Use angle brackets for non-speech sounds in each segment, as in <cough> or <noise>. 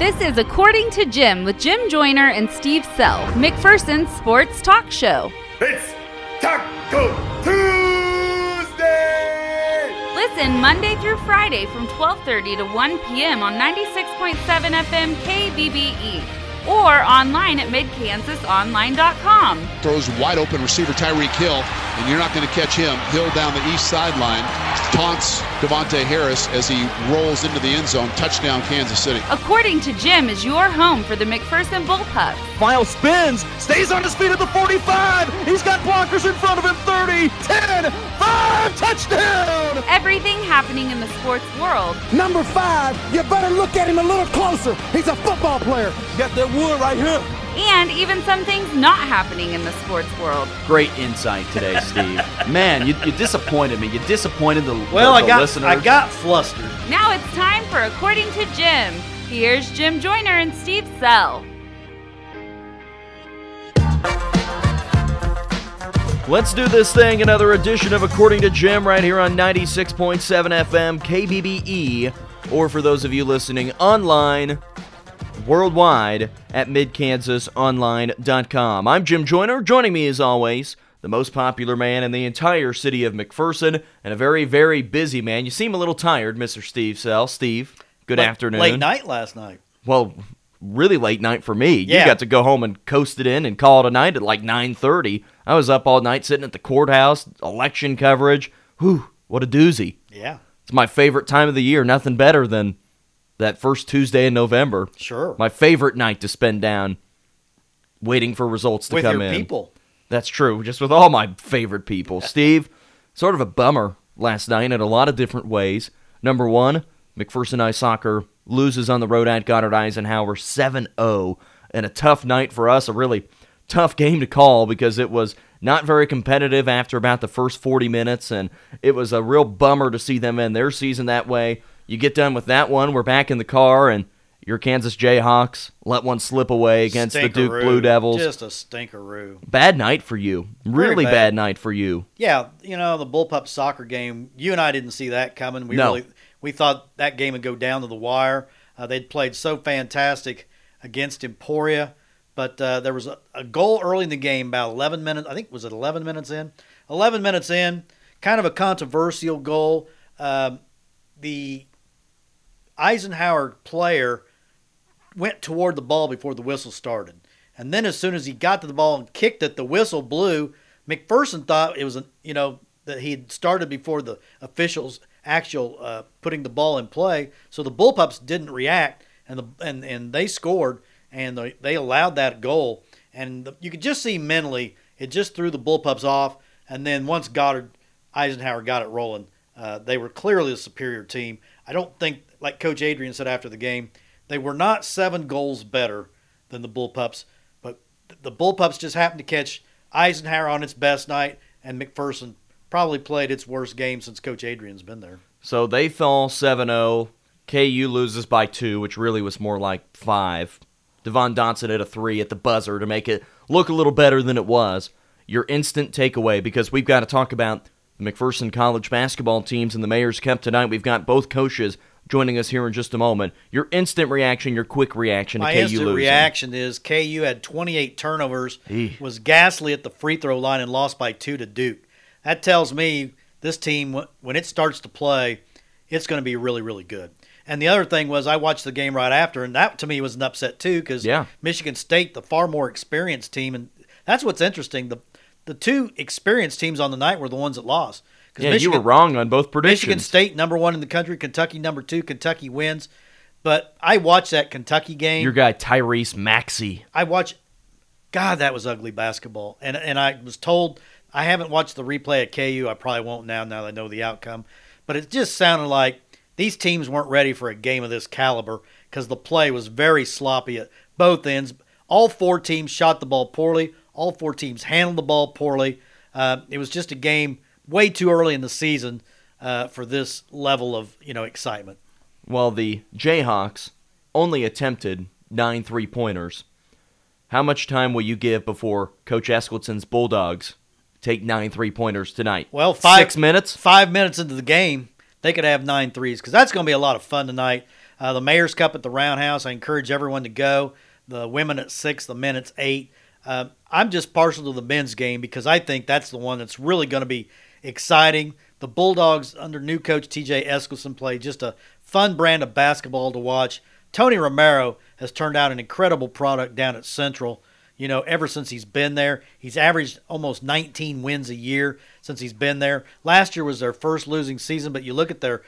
This is According to Jim with Jim Joyner and Steve Sell, McPherson's sports talk show. It's Taco Tuesday! Listen Monday through Friday from 12:30 to 1 p.m. on 96.7 FM KBBE or online at midkansasonline.com. Throws wide open receiver Tyreek Hill, and you're not going to catch him. Hill down the east sideline taunts Devonte Harris as he rolls into the end zone. Touchdown, Kansas City. According to Jim, is your home for the McPherson Bullpup. Miles spins, stays on his feet at the 45. He's got blockers in front of him 30, 10, 5, touchdown! Everything happening in the sports world. Number five, you better look at him a little closer. He's a football player. Got that wood right here. And even some things not happening in the sports world. Great insight today, Steve. <laughs> Man, you, you disappointed me. You disappointed the, Well, the, I got listeners. I got flustered. Now it's time for According to Jim. Here's Jim Joyner and Steve Sell. Let's do this thing. Another edition of According to Jim right here on 96.7 FM KBBE, or for those of you listening online, worldwide at midkansasonline.com. I'm Jim Joyner. Joining me as always, the most popular man in the entire city of McPherson, and a very, very busy man. You seem a little tired, Mr. Steve Sell. Steve, good Late- afternoon. Late night last night. Well, really late night for me. Yeah. You got to go home and coast it in and call it a night at like 9:30. I was up all night sitting at the courthouse, election coverage. Whew, what a doozy. Yeah, It's my favorite time of the year. Nothing better than that first Tuesday in November. sure. My favorite night to spend down waiting for results to With come your in. people. That's true. Just with all my favorite people. <laughs> Steve, sort of a bummer last night in a lot of different ways. Number one, McPherson Ice Soccer loses on the road at Goddard Eisenhower 7 0. And a tough night for us, a really tough game to call because it was not very competitive after about the first 40 minutes. And it was a real bummer to see them end their season that way. You get done with that one, we're back in the car, and your Kansas Jayhawks let one slip away against the Duke Blue Devils. Just a stinkeroo. Bad night for you. Really bad. bad. night for you. Yeah, you know the Bullpup soccer game. You and I didn't see that coming. We No. really we thought that game would go down to the wire. Uh, they'd played so fantastic against Emporia, but uh, there was a, a goal early in the game, about 11 minutes. I think was it 11 minutes in. 11 minutes in, kind of a controversial goal. Um, the Eisenhower player went toward the ball before the whistle started. And then as soon as he got to the ball and kicked it, the whistle blew. McPherson thought it was, a, you know, that he had started before the officials actual uh, putting the ball in play. So the Bullpups didn't react, and the and, and they scored, and they, they allowed that goal. And the, you could just see mentally, it just threw the Bullpups off. And then once Goddard Eisenhower got it rolling, uh, they were clearly the superior team. I don't think, like Coach Adrian said after the game, they were not seven goals better than the Bullpups, but th- the Bullpups just happened to catch Eisenhower on its best night, and McPherson probably played its worst game since Coach Adrian's been there. So they fall 7 0. KU loses by two, which really was more like five. Devon Dotson at a three at the buzzer to make it look a little better than it was. Your instant takeaway, because we've got to talk about the McPherson College basketball teams and the Mayor's Cup tonight. We've got both coaches joining us here in just a moment. Your instant reaction, your quick reaction to My KU instant losing. reaction is KU had 28 turnovers, Eeh. was ghastly at the free throw line, and lost by two to Duke. That tells me this team, when it starts to play, it's going to be really, really good. And the other thing was, I watched the game right after, and that to me was an upset too, because Yeah. Michigan State, the far more experienced team, and that's what's interesting. The the two experienced teams on the night were the ones that lost. Yeah, Michigan, you were wrong on both predictions. Michigan State number one in the country, Kentucky number two. Kentucky wins, but I watched that Kentucky game. Your guy Tyrese Maxey. I watched. God, that was ugly basketball, and and I was told I haven't watched the replay at KU. I probably won't now. Now that I know the outcome, but it just sounded like these teams weren't ready for a game of this caliber because the play was very sloppy at both ends. All four teams shot the ball poorly. All four teams handled the ball poorly. Uh, it was just a game way too early in the season uh, for this level of you know excitement. While the Jayhawks only attempted nine three pointers, how much time will you give before Coach Eskildson's Bulldogs take nine three pointers tonight? Well, five six minutes. Five minutes into the game, they could have nine threes because that's going to be a lot of fun tonight. Uh, the Mayor's Cup at the Roundhouse. I encourage everyone to go. The women at six, the men at eight. Uh, I'm just partial to the men's game because I think that's the one that's really going to be exciting. The Bulldogs under new coach TJ Eskildson play just a fun brand of basketball to watch. Tony Romero has turned out an incredible product down at Central. You know, ever since he's been there, he's averaged almost 19 wins a year since he's been there. Last year was their first losing season, but you look at their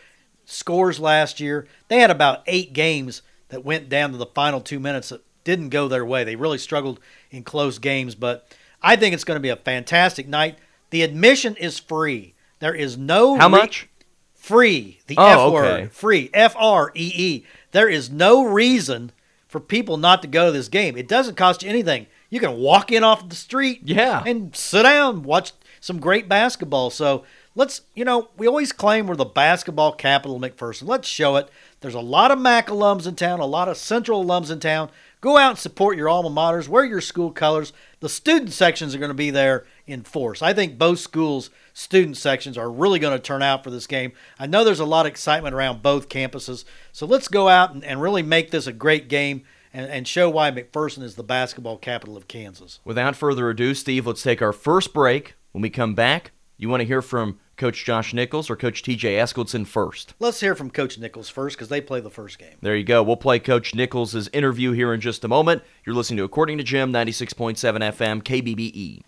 scores last year, they had about eight games that went down to the final two minutes that didn't go their way. They really struggled in close games, but I think it's going to be a fantastic night. The admission is free. There is no How re- much? free. The Oh, F okay. word, free. F R E E. There is no reason for people not to go to this game. It doesn't cost you anything. You can walk in off the street, Yeah. and sit down, watch some great basketball. So let's, you know, we always claim we're the basketball capital of McPherson. Let's show it. There's a lot of MAC alums in town, a lot of Central alums in town. Go out and support your alma maters. Wear your school colors. The student sections are going to be there in force. I think both schools' student sections are really going to turn out for this game. I know there's a lot of excitement around both campuses. So let's go out and, and really make this a great game and, and show why McPherson is the basketball capital of Kansas. Without further ado, Steve, let's take our first break. When we come back, you want to hear from Coach Josh Nichols or Coach TJ Eskildson first? Let's hear from Coach Nichols first because they play the first game. There you go. We'll play Coach Nichols' interview here in just a moment. You're listening to According to Jim, 96.7 FM, KBBE.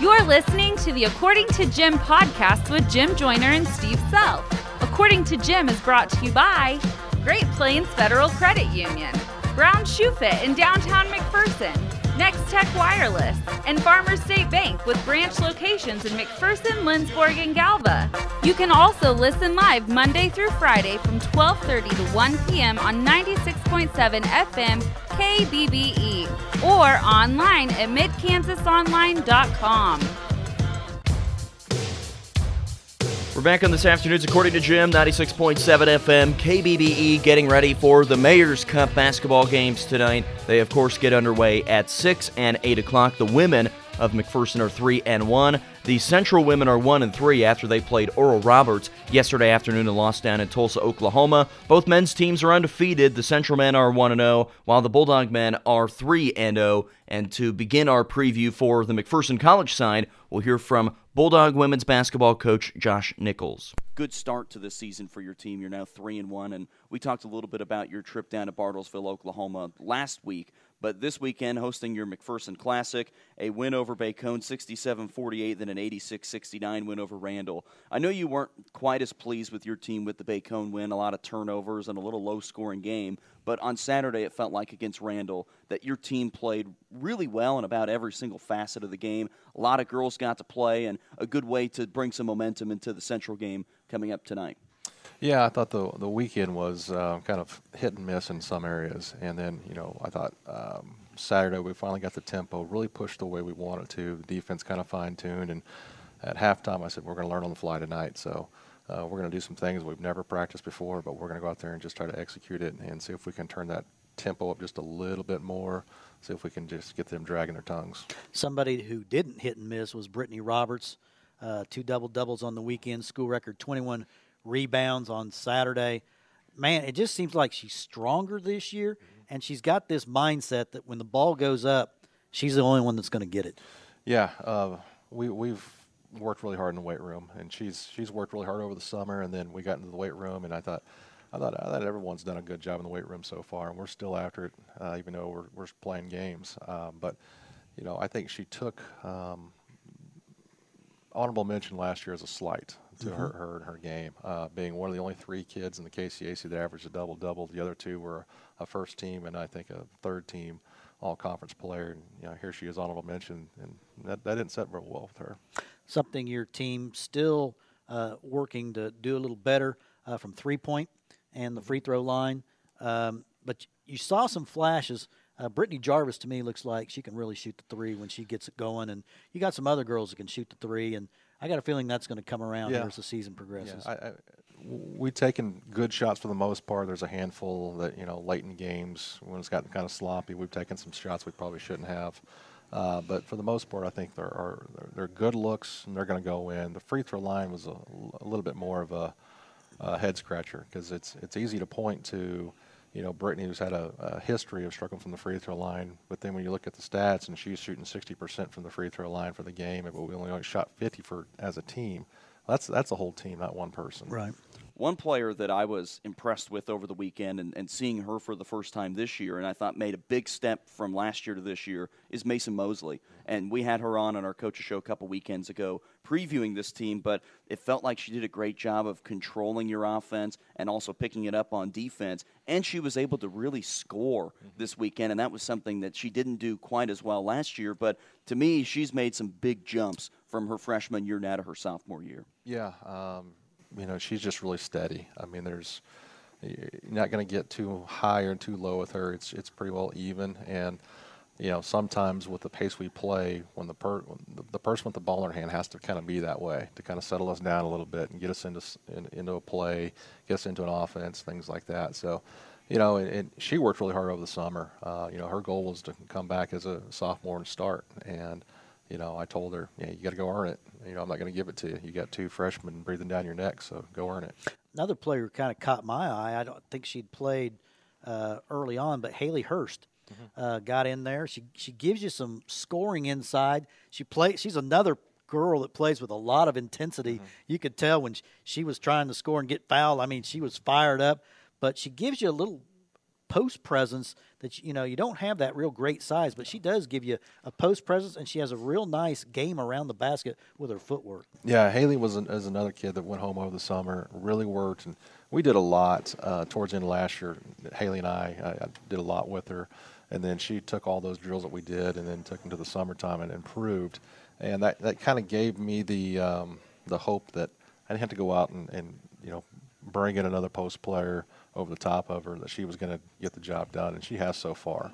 You're listening to the According to Jim podcast with Jim Joyner and Steve Sell. According to Jim is brought to you by Great Plains Federal Credit Union, Brown Shoe Fit in downtown McPherson, Nex-Tech Wireless, and Farmers State Bank with branch locations in McPherson, Lindsborg, and Galva. You can also listen live Monday through Friday from 12:30 to 1 p.m. on 96.7 FM KBBE or online at midkansasonline.com. We're back on this afternoon's According to Jim, 96.7 FM, KBBE, getting ready for the Mayor's Cup basketball games tonight. They, of course, get underway at 6 and 8 o'clock. The women of McPherson are 3 and 1. The Central women are 1 and 3 after they played Oral Roberts yesterday afternoon and lost down in Tulsa, Oklahoma. Both men's teams are undefeated. The Central men are 1 and 0, while the Bulldog men are 3 and 0. And to begin our preview for the McPherson College side, we'll hear from Bulldog women's basketball coach Josh Nichols. good start to the season for your team. You're now three and one, and we talked a little bit about your trip down to Bartlesville, Oklahoma last week. But this weekend, hosting your McPherson Classic, a win over Bacone 67-48, then an 86-69 win over Randall. I know you weren't quite as pleased with your team with the Bacone win, a lot of turnovers and a little low-scoring game. But on Saturday, it felt like against Randall that your team played really well in about every single facet of the game. A lot of girls got to play, and a good way to bring some momentum into the Central game coming up tonight. Yeah, I thought the the weekend was uh, kind of hit and miss in some areas, and then you know I thought um, Saturday we finally got the tempo, really pushed the way we wanted to. The defense kind of fine tuned, and at halftime I said we're going to learn on the fly tonight. So uh, we're going to do some things we've never practiced before, but we're going to go out there and just try to execute it and see if we can turn that tempo up just a little bit more. See if we can just get them dragging their tongues. Somebody who didn't hit and miss was Brittany Roberts. Uh, two double doubles on the weekend, school record 21 rebounds on Saturday. Man, it just seems like she's stronger this year, and she's got this mindset that when the ball goes up, she's the only one that's going to get it. Yeah, uh, we we've worked really hard in the weight room, and she's she's worked really hard over the summer. And then we got into the weight room, and I thought, I thought, I thought everyone's done a good job in the weight room so far, and we're still after it, uh, even though we're we're playing games. Um, but you know, I think she took um, honorable mention last year as a slight to her, her and her game, uh, being one of the only three kids in the KCAC that averaged a double double. The other two were a first team and I think a third team all conference player. And you know, here she is honorable mention, and that, that didn't set very well with her. Something your team still uh, working to do a little better uh, from three point and the free throw line. Um, but you saw some flashes. Uh, Brittany Jarvis to me looks like she can really shoot the three when she gets it going, and you got some other girls that can shoot the three, and I got a feeling that's going to come around Yeah. as the season progresses. Yeah, I, I, we've taken good shots for the most part. There's a handful that you know late in games when it's gotten kind of sloppy. We've taken some shots we probably shouldn't have. Uh, but for the most part, I think there are they're, they're good looks and they're going to go in. The free throw line was a, a little bit more of a uh, head scratcher because it's it's easy to point to, you know, Brittany who's had a, a history of struggling from the free throw line, but then when you look at the stats and she's shooting 60% from the free throw line for the game, but we only shot 50 for as a team. That's that's a whole team, not one person. Right. One player that I was impressed with over the weekend and, and seeing her for the first time this year, and I thought made a big step from last year to this year, is Mason Mosley. And we had her on on our coaches show a couple weekends ago previewing this team, but it felt like she did a great job of controlling your offense and also picking it up on defense. And she was able to really score this weekend, and that was something that she didn't do quite as well last year. But to me, she's made some big jumps from her freshman year now to her sophomore year. Yeah, um, you know, she's just really steady. I mean, there's you're not going to get too high or too low with her. It's it's pretty well even, and you know, sometimes with the pace we play, when the per when the, person with the ball in her hand has to kind of be that way to kind of settle us down a little bit and get us into in, into a play, get us into an offense, things like that. So. You know, and, and she worked really hard over the summer. Uh, you know, her goal was to come back as a sophomore and start. And you know, I told her, yeah, you got to go earn it. You know, I'm not going to give it to you. You got two freshmen breathing down your neck, so go earn it. Another player who kind of caught my eye. I don't think she'd played uh, early on, but Haley Hurst Mm-hmm. uh, got in there. She she gives you some scoring inside. She play. She's another girl that plays with a lot of intensity. Mm-hmm. You could tell when she, she was trying to score and get fouled. I mean, she was fired up, but she gives you a little post presence that you know you don't have that real great size, but she does give you a post presence, and she has a real nice game around the basket with her footwork. Yeah, Haley was an, another kid that went home over the summer, really worked, and we did a lot uh, towards the end of last year. Haley and I, I, I did a lot with her, and then she took all those drills that we did, and then took them to the summertime and improved, and that, that kind of gave me the um, the hope that I didn't have to go out and, and you know bring in another post player over the top of her that she was going to get the job done, and she has so far.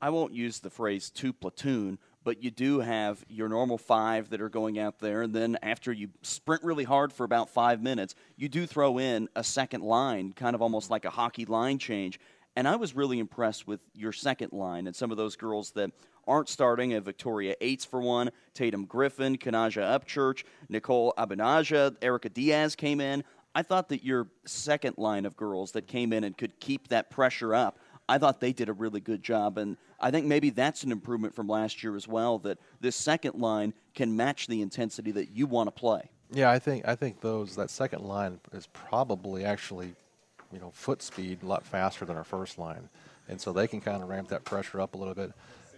I won't use the phrase two platoon, but you do have your normal five that are going out there, and then after you sprint really hard for about five minutes, you do throw in a second line, kind of almost like a hockey line change. And I was really impressed with your second line and some of those girls that aren't starting. at Victoria Eights for one, Tatum Griffin, Kanaja Upchurch, Nicole Abinaja, Erica Diaz came in. I thought that your second line of girls that came in and could keep that pressure up, I thought they did a really good job. And I think maybe that's an improvement from last year as well, that this second line can match the intensity that you want to play. Yeah, I think I think those that second line is probably actually, you know, foot speed a lot faster than our first line, and so they can kind of ramp that pressure up a little bit,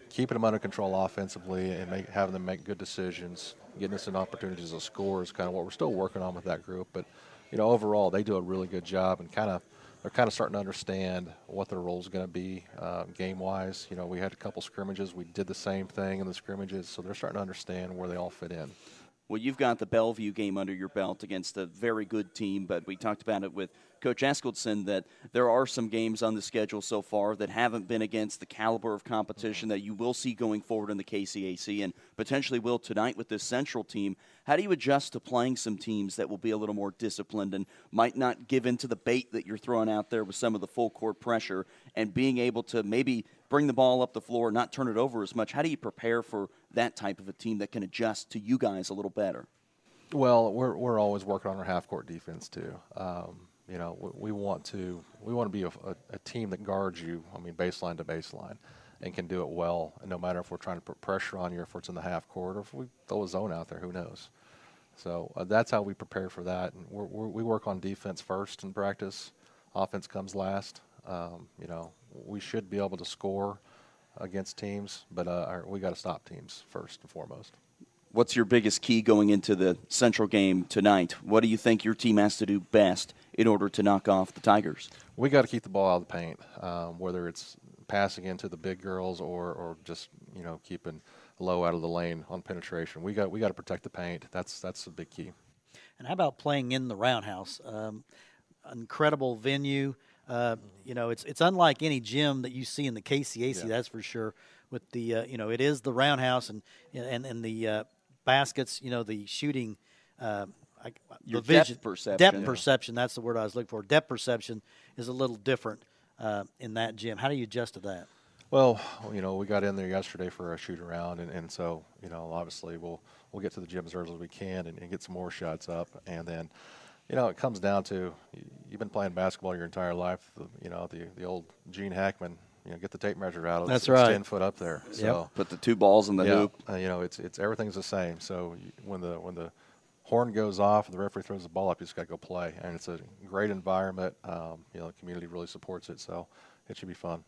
keeping them under control offensively and make, having them make good decisions, getting us in opportunities to score is kind of what we're still working on with that group. But you know, overall they do a really good job and kind of they're kind of starting to understand what their role is going to be uh, game wise. You know, we had a couple scrimmages, we did the same thing in the scrimmages, so they're starting to understand where they all fit in. Well, you've got the Bellevue game under your belt against a very good team, but we talked about it with Coach Eskildson that there are some games on the schedule so far that haven't been against the caliber of competition that you will see going forward in the KCAC and potentially will tonight with this Central team. How do you adjust to playing some teams that will be a little more disciplined and might not give in to the bait that you're throwing out there with some of the full court pressure and being able to maybe bring the ball up the floor, not turn it over as much? How do you prepare for that type of a team that can adjust to you guys a little better? Well, we're we're always working on our half court defense too. Um, you know, we, we, want to we want to be a, a, a, team that guards you. I mean, baseline to baseline, and can do it well. And no matter if we're trying to put pressure on you, if it's in the half court, or if we throw a zone out there, who knows? So uh, that's how we prepare for that. And we're, we're, we work on defense first in practice. Offense comes last. Um, you know, we should be able to score against teams, but uh, our, we got to stop teams first and foremost. What's your biggest key going into the Central game tonight? What do you think your team has to do best in order to knock off the Tigers? We got to keep the ball out of the paint, um, whether it's passing into the big girls or, or just you know keeping low out of the lane on penetration. We got we got to protect the paint. That's that's the big key. And how about playing in the Roundhouse? Um, incredible venue. Uh, you know, it's it's unlike any gym that you see in the KCAC. Yeah. That's for sure. With the uh, you know, it is the roundhouse and and and the uh, baskets. You know, the shooting. I, Your the vision, depth perception. Depth Yeah. perception. That's the word I was looking for. Depth perception is a little different uh, in that gym. How do you adjust to that? Well, you know, we got in there yesterday for a shoot around, and, and so you know, obviously we'll we'll get to the gym as early as we can and, and get some more shots up, and then. You know, it comes down to you've been playing basketball your entire life. The, you know, the the old Gene Hackman. You know, get the tape measure out. It's, That's it's right. ten foot up there. So Put the two balls in the yeah, hoop. uh, you know, it's it's everything's the same. So when the when the horn goes off, and the referee throws the ball up, you just got to go play. And it's a great environment. Um, you know, the community really supports it, so it should be fun.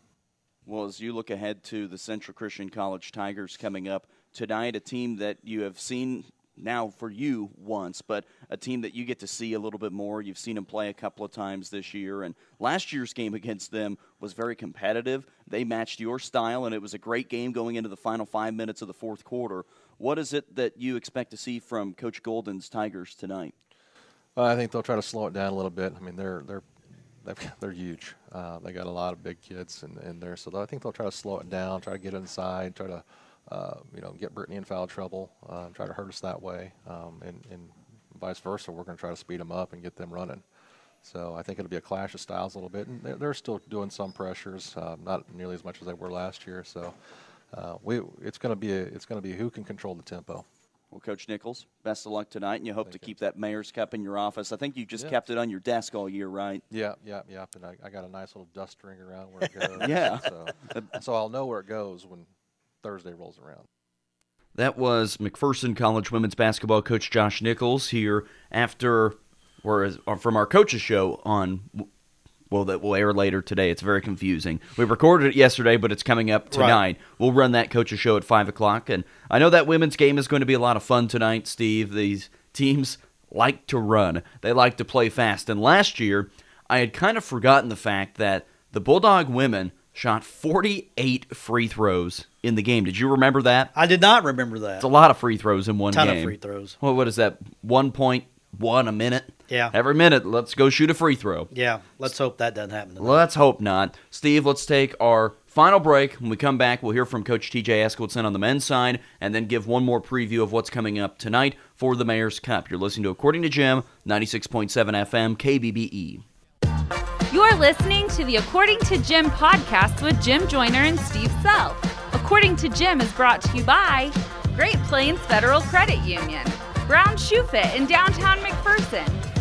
Well, as you look ahead to the Central Christian College Tigers coming up tonight, a team that you have seen now for you once, but a team that you get to see a little bit more. You've seen them play a couple of times this year, and last year's game against them was very competitive. They matched your style, and it was a great game going into the final five minutes of the fourth quarter. What is it that you expect to see from Coach Golden's Tigers tonight? I think they'll try to slow it down a little bit. I mean, they're they're they're huge. Uh, they got a lot of big kids in, in there, so I think they'll try to slow it down, try to get inside, try to uh, you know get Brittany in foul trouble, uh, try to hurt us that way, um, and, and vice versa. We're going to try to speed them up and get them running. So I think it'll be a clash of styles a little bit, and they're, they're still doing some pressures, uh, not nearly as much as they were last year. So uh, we it's going to be a, it's going to be who can control the tempo. Well, Coach Nichols, best of luck tonight, and you hope to keep that Mayor's Cup in your office. I think you just Yeah. kept it on your desk all year, right? Yeah, yeah, yeah. And I, I got a nice little dust ring around where it <laughs> goes. Yeah. So, so I'll know where it goes when Thursday rolls around. That was McPherson College women's basketball coach Josh Nichols here after, or or from our coaches show on, well, that will air later today. It's very confusing. We recorded it yesterday, but it's coming up tonight. We'll run that coaches show at five o'clock, and I know that women's game is going to be a lot of fun tonight. Steve, these teams like to run. They like to play fast, and last year I had kind of forgotten the fact that the Bulldog women shot 48 free throws in the game. Did you remember that? I did not remember that. It's a lot of free throws in one Ton of game. free throws. Well, what is that? One point one a minute. Yeah. Every minute, let's go shoot a free throw. Yeah, let's hope that doesn't happen tonight. Let's hope not. Steve, let's take our final break. When we come back, we'll hear from Coach TJ Eskildson on the men's side and then give one more preview of what's coming up tonight for the Mayor's Cup. You're listening to According to Jim, 96.7 FM, KBBE. You're listening to the According to Jim podcast with Jim Joyner and Steve Sell. According to Jim is brought to you by Great Plains Federal Credit Union, Brown Shoe Fit in downtown McPherson,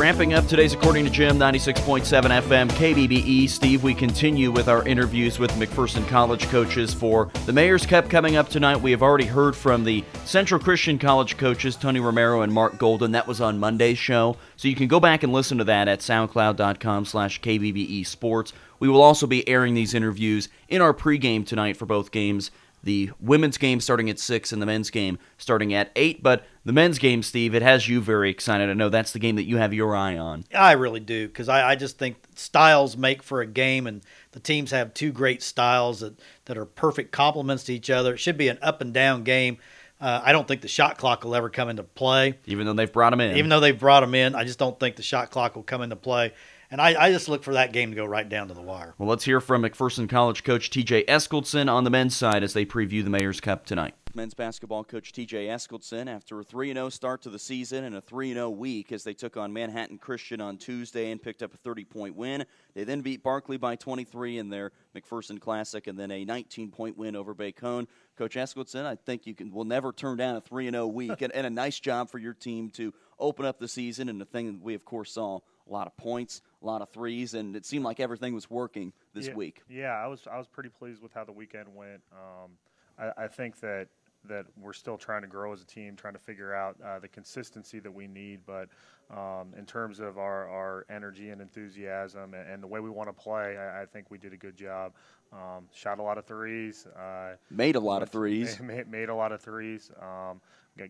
Ramping up today's According to Jim, 96.7 FM, KBBE. Steve, we continue with our interviews with McPherson College coaches for the Mayor's Cup coming up tonight. We have already heard from the Central Christian College coaches, Tony Romero and Mark Golden. That was on Monday's show. So you can go back and listen to that at soundcloud.com slash KBBE Sports. We will also be airing these interviews in our pregame tonight for both games. The women's game starting at 6 and the men's game starting at 8. But the men's game, Steve, it has you very excited. I know that's the game that you have your eye on. I really do because I, I just think styles make for a game, and the teams have two great styles that, that are perfect complements to each other. It should be an up and down game. Uh, I don't think the shot clock will ever come into play. Even though they've brought them in. Even though they've brought them in, I just don't think the shot clock will come into play. And I, I just look for that game to go right down to the wire. Well, let's hear from McPherson College coach TJ Eskildson on the men's side as they preview the Mayor's Cup tonight. Men's basketball coach TJ Eskildson after a 3 0 start to the season and a 3 0 week as they took on Manhattan Christian on Tuesday and picked up a 30 point win. They then beat Barclay by 23 in their McPherson Classic and then a 19 point win over Bacone. Coach Eskildson, I think you can will never turn down a 3 0 week <laughs> and, and a nice job for your team to open up the season. And the thing that we, of course, saw a lot of points, a lot of threes, and it seemed like everything was working this yeah, week. Yeah, I was I was pretty pleased with how the weekend went. Um, I, I, think that that we're still trying to grow as a team, trying to figure out uh, the consistency that we need. But um, in terms of our, our energy and enthusiasm and, and the way we want to play, I, I, think we did a good job. Um, shot a lot of threes. Uh, made a lot of threes. <laughs> Made, made a lot of threes. Um,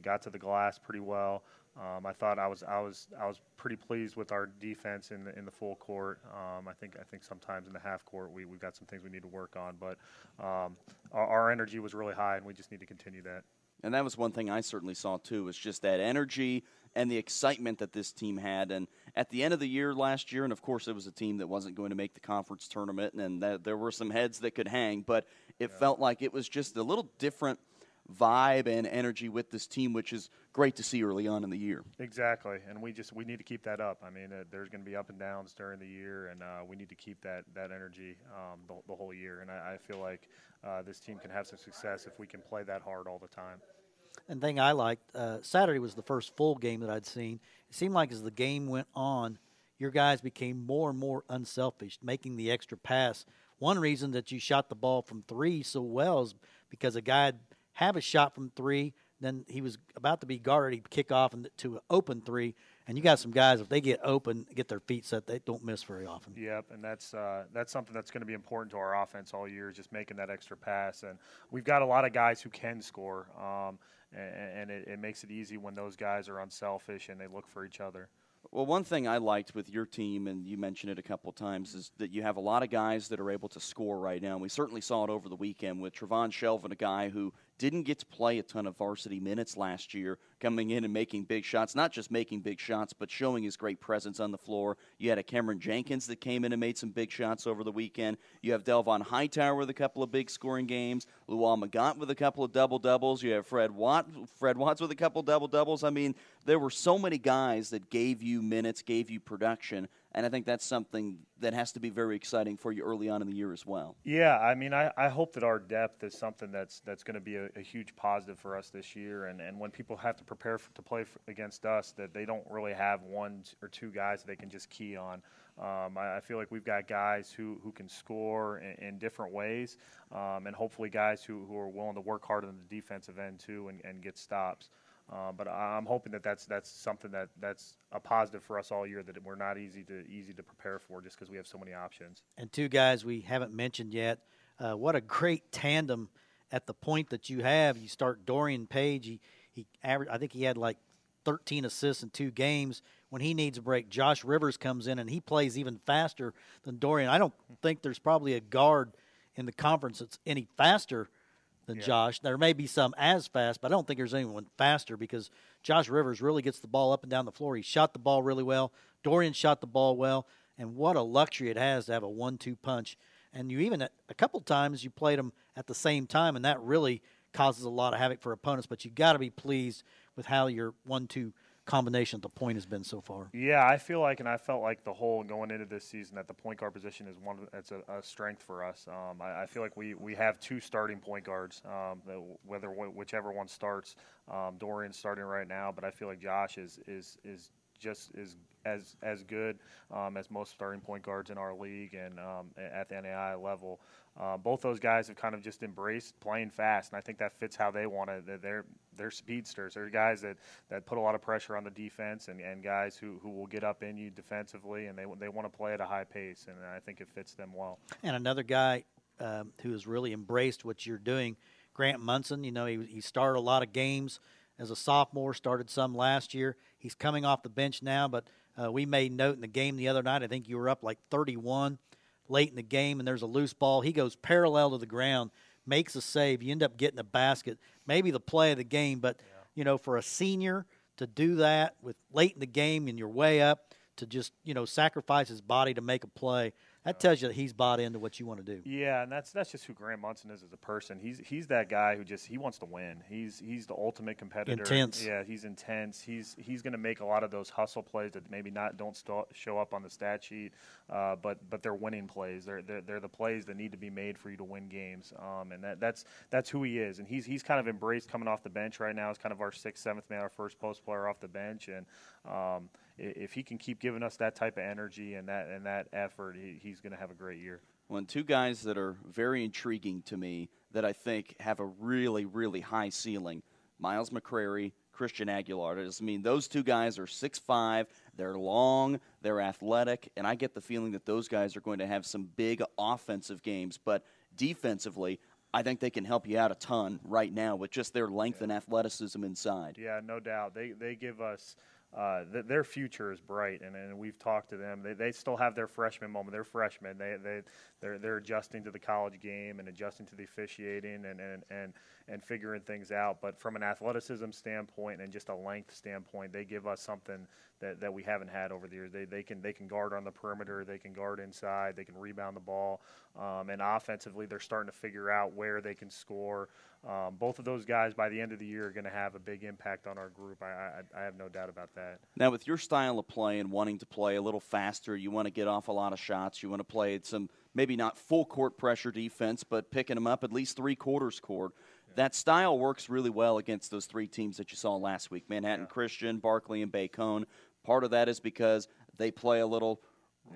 got to the glass pretty well. Um, I thought I was I was I was pretty pleased with our defense in the in the full court. Um, I think I think sometimes in the half court we we've got some things we need to work on, but um, our, our, energy was really high, and we just need to continue that. And that was one thing I certainly saw too was just that energy and the excitement that this team had. And at the end of the year last year, and of course it was a team that wasn't going to make the conference tournament, and that, there were some heads that could hang, but it yeah. felt like it was just a little different vibe and energy with this team, which is great to see early on in the year. Exactly, and we just we need to keep that up. I mean, uh, there's going to be up and downs during the year, and uh, we need to keep that that energy um, the, the, whole year. And I, I feel like uh, this team can have some success if we can play that hard all the time. And thing I liked, uh, Saturday was the first full game that I'd seen. It seemed like as the game went on, your guys became more and more unselfish, making the extra pass. One reason that you shot the ball from three so well is because a guy have a shot from three, then he was about to be guarded, he'd kick off and to an open three, and you got some guys if they get open, get their feet set, they don't miss very often. Yep, and that's uh, that's something that's going to be important to our offense all year, just making that extra pass. And we've got a lot of guys who can score, um, and, and it, it makes it easy when those guys are unselfish and they look for each other. Well, one thing I liked with your team, and you mentioned it a couple of times, is that you have a lot of guys that are able to score right now. And we certainly saw it over the weekend with Travon Shelvin, a guy who didn't get to play a ton of varsity minutes last year, coming in and making big shots. Not just making big shots, but showing his great presence on the floor. You had a Cameron Jenkins that came in and made some big shots over the weekend. You have Delvon Hightower with a couple of big scoring games. Luol Magat with a couple of double doubles. You have Fred Watt, Fred Watts with a couple double doubles. I mean, there were so many guys that gave you minutes, gave you production and I think that's something that has to be very exciting for you early on in the year as well. Yeah, I mean, I, I hope that our depth is something that's that's going to be a, a, huge positive for us this year, and, and when people have to prepare for, to play for, against us, that they don't really have one or two guys that they can just key on. Um, I, I, feel like we've got guys who, who can score in, in different ways, um, and hopefully guys who, who are willing to work hard on the defensive end too and, and get stops. Uh, but I'm hoping that that's that's something that that's a positive for us all year that we're not easy to easy to prepare for just because we have so many options. And two guys we haven't mentioned yet. Uh, what a great tandem at the point that you have. You start Dorian Page. He he average, I think he had like 13 assists in two games. When he needs a break, Josh Rivers comes in and he plays even faster than Dorian. I don't think there's probably a guard in the conference that's any faster than yeah. Josh. There may be some as fast, but I don't think there's anyone faster because Josh Rivers really gets the ball up and down the floor. He shot the ball really well. Dorian shot the ball well, and what a luxury it has to have a one-two punch. And you even a couple times you played them at the same time, and that really causes a lot of havoc for opponents. But you got to be pleased with how your one-two combination at the point has been so far. Yeah, I feel like, and I felt like the whole going into this season that the point guard position is one that's a, a strength for us. Um, I, I, feel like we, we have two starting point guards, um, whether whichever one starts. Um, Dorian's starting right now, but I feel like Josh is is is just as as as good um, as most starting point guards in our league and um, at the NAIA level. Uh, both those guys have kind of just embraced playing fast, and I think that fits how they want to. They're they're speedsters. They're guys that, that put a lot of pressure on the defense, and, and guys who, who will get up in you defensively, and they they want to play at a high pace, and I think it fits them well. And another guy um, who has really embraced what you're doing, Grant Munson. You know, he he started a lot of games as a sophomore, started some last year. He's coming off the bench now, but uh, we made note in the game the other night. I think you were up like 31 late in the game, and there's a loose ball. He goes parallel to the ground, makes a save. You end up getting a basket, maybe the play of the game. But yeah. you know, for a senior to do that with late in the game and you're way up to just you know sacrifice his body to make a play, that tells you that he's bought into what you want to do. Yeah, and that's that's just who Grant Munson is as a person. He's he's that guy who just he wants to win. He's he's the ultimate competitor. Intense. Yeah, he's intense. He's he's going to make a lot of those hustle plays that maybe not don't st- show up on the stat sheet, uh, but but they're winning plays. They're, they're they're the plays that need to be made for you to win games. Um, and that that's that's who he is. And he's he's kind of embraced coming off the bench right now. as kind of our sixth, seventh man, our first post player off the bench, and. Um, if he can keep giving us that type of energy and that and that effort, he, he's going to have a great year. Well, two guys that are very intriguing to me that I think have a really, really high ceiling Miles McCrary, Christian Aguilar. I mean, those two guys are six five. They're long, they're athletic, and I get the feeling that those guys are going to have some big offensive games. But defensively, I think they can help you out a ton right now with just their length yeah. and athleticism inside. Yeah, no doubt. They they give us uh, th- their future is bright, and, and we've talked to them. They, they still have their freshman moment. They're freshmen. They they they're they're adjusting to the college game and adjusting to the officiating, and and and and figuring things out. But from an athleticism standpoint and just a length standpoint, they give us something that, that we haven't had over the years. They, they can they can guard on the perimeter, they can guard inside, they can rebound the ball, um, and offensively they're starting to figure out where they can score. Um, both of those guys by the end of the year are going to have a big impact on our group. I, I, I have no doubt about that. Now, with your style of play and wanting to play a little faster, you want to get off a lot of shots. You want to play some maybe not full court pressure defense, but picking them up at least three quarters court. That style works really well against those three teams that you saw last week Manhattan yeah. Christian, Barclay, and Bacone. Part of that is because they play a little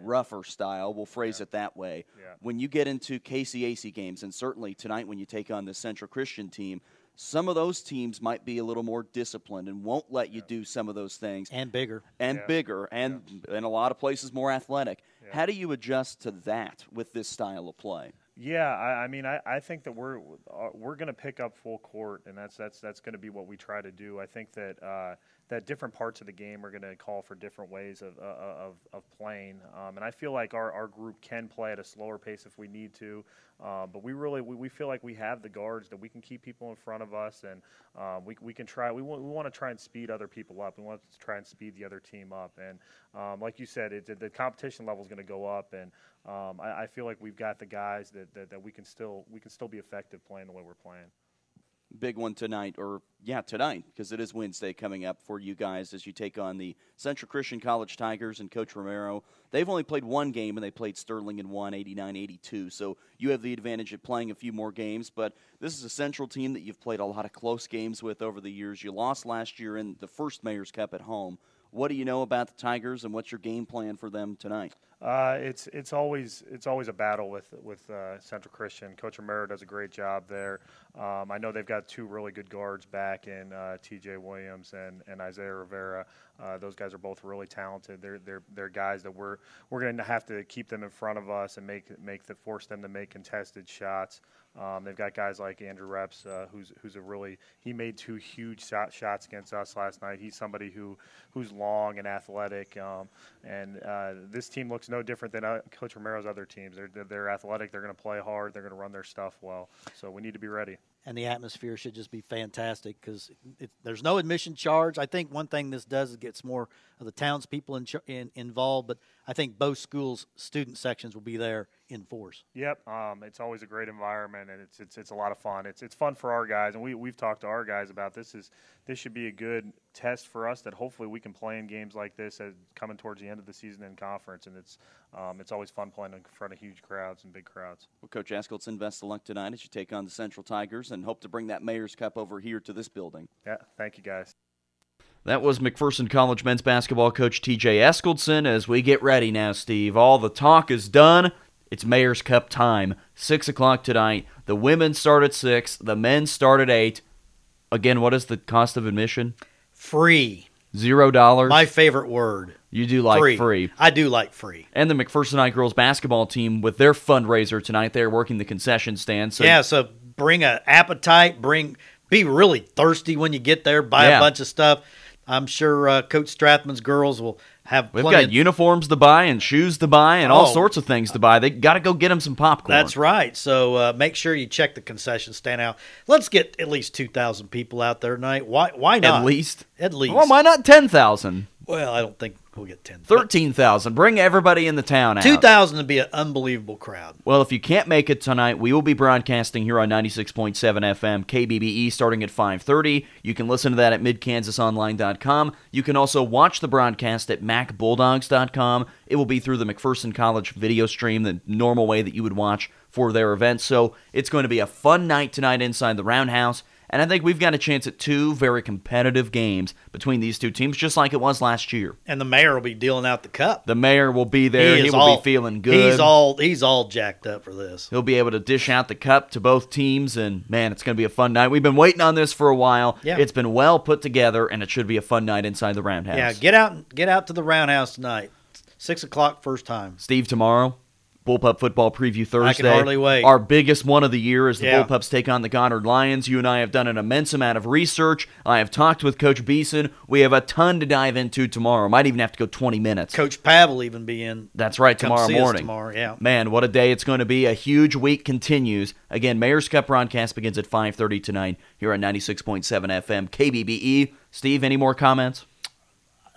rougher style. We'll phrase yeah. it that way. Yeah. When you get into KCAC games, and certainly tonight when you take on the Central Christian team, some of those teams might be a little more disciplined and won't let you do some of those things. And bigger. And yeah. bigger, and in a lot of places more athletic. How do you adjust to that with this style of play? Yeah, I, I mean, I, I think that we're uh, we're going to pick up full court, and that's that's that's going to be what we try to do. I think that uh, that different parts of the game are going to call for different ways of, uh, of, of playing. Um, and I feel like our, our group can play at a slower pace if we need to. Uh, but we really we, we feel like we have the guards that we can keep people in front of us, and um, we, we can try. We want, we want to try and speed other people up. We want to try and speed the other team up. And um, like you said, it, the competition level is going to go up, and um, I, I, feel like we've got the guys that, that, that we can still we can still be effective playing the way we're playing big one tonight, or yeah, tonight, because it is Wednesday coming up for you guys as you take on the Central Christian College Tigers and Coach Romero. They've only played one game, and they played Sterling in one, 89 82. So you have the advantage of playing a few more games, but this is a Central team that you've played a lot of close games with over the years. You lost last year in the first Mayor's Cup at home. What do you know about the Tigers, and what's your game plan for them tonight? Uh, it's it's always it's always a battle with with uh, Central Christian. Coach Romero does a great job there. Um, I know they've got two really good guards back in uh, T.J. Williams and, and Isaiah Rivera. Uh, those guys are both really talented. They're they're they're guys that we're we're going to have to keep them in front of us and make make the force them to make contested shots. Um, they've got guys like Andrew Reps, uh, who's who's a really he made two huge shot, shots against us last night. He's somebody who who's long and athletic, um, and uh, this team looks no different than uh, Coach Romero's other teams. They're they're athletic. They're going to play hard. They're going to run their stuff well. So we need to be ready and the atmosphere should just be fantastic because there's no admission charge. I think one thing this does is gets more of the townspeople in, in, involved, but I think both schools' student sections will be there in force. Yep, um, it's always a great environment, and it's, it's it's a lot of fun. It's it's fun for our guys, and we we've talked to our guys about this. Is this should be a good test for us that hopefully we can play in games like this as coming towards the end of the season in conference, and it's um, it's always fun playing in front of huge crowds and big crowds. Well, Coach Eskildson, best of luck tonight as you take on the Central Tigers, and hope to bring that Mayor's Cup over here to this building. Yeah, thank you guys. That was McPherson College men's basketball coach TJ Eskildson. As we get ready now, Steve, all the talk is done. It's Mayor's Cup time. 6 o'clock tonight. The women start at 6, the men start at 8. Again, what is the cost of admission? Free. Zero dollars. My favorite word. You do like free. free. I do like free. And the McPherson High girls basketball team with their fundraiser tonight, they're working the concession stand. So yeah, so bring an appetite. Bring be really thirsty when you get there. Buy yeah. a bunch of stuff. I'm sure uh, Coach Strathman's girls will have. We've got of, uniforms to buy and shoes to buy and oh, all sorts of things to buy. They got to go get them some popcorn. That's right. So uh, make sure you check the concession stand out. Let's get at least two thousand people out there tonight. Why? Why not? At least. At least. Well, why not ten thousand? Well, I don't think we'll get 10. 13,000. Bring everybody in the town out. 2,000 would be an unbelievable crowd. Well, if you can't make it tonight, we will be broadcasting here on 96.7 FM KBBE starting at 5:30. You can listen to that at midkansasonline.com. You can also watch the broadcast at macbulldogs.com. It will be through the McPherson College video stream, the normal way that you would watch for their events. So, it's going to be a fun night tonight inside the Roundhouse. And I think we've got a chance at two very competitive games between these two teams, just like it was last year. And the mayor will be dealing out the cup. The mayor will be there. He, he will all, be feeling good. He's all he's all jacked up for this. He'll be able to dish out the cup to both teams, and man, it's going to be a fun night. We've been waiting on this for a while. Yeah. It's been well put together, and it should be a fun night inside the Roundhouse. Yeah, get out get out to the Roundhouse tonight. Six o'clock first time. Steve, tomorrow Bullpup Football Preview Thursday. I can hardly wait. Our biggest one of the year is the Yeah. Bullpups take on the Goddard Lions. You and I have done an immense amount of research. I have talked with Coach Beeson. We have a ton to dive into tomorrow. Might even have to go 20 minutes. Coach Pav will even be in. That's right, Come tomorrow see us morning. tomorrow, yeah. Man, what a day it's going to be. A huge week continues. Again, Mayor's Cup broadcast begins at 5:30 tonight here on 96.7 FM KBBE. Steve, any more comments?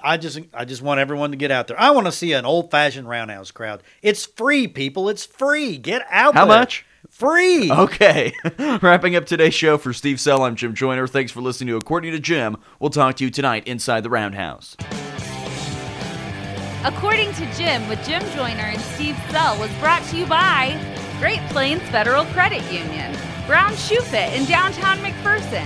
I just I just want everyone to get out there. I want to see an old fashioned roundhouse crowd. It's free, people. It's free. Get out there. How there. much? Free. Okay. <laughs> Wrapping up today's show for Steve Sell, I'm Jim Joyner. Thanks for listening to According to Jim. We'll talk to you tonight inside the Roundhouse. According to Jim with Jim Joyner and Steve Sell was brought to you by Great Plains Federal Credit Union, Brown Shoe Fit in downtown McPherson,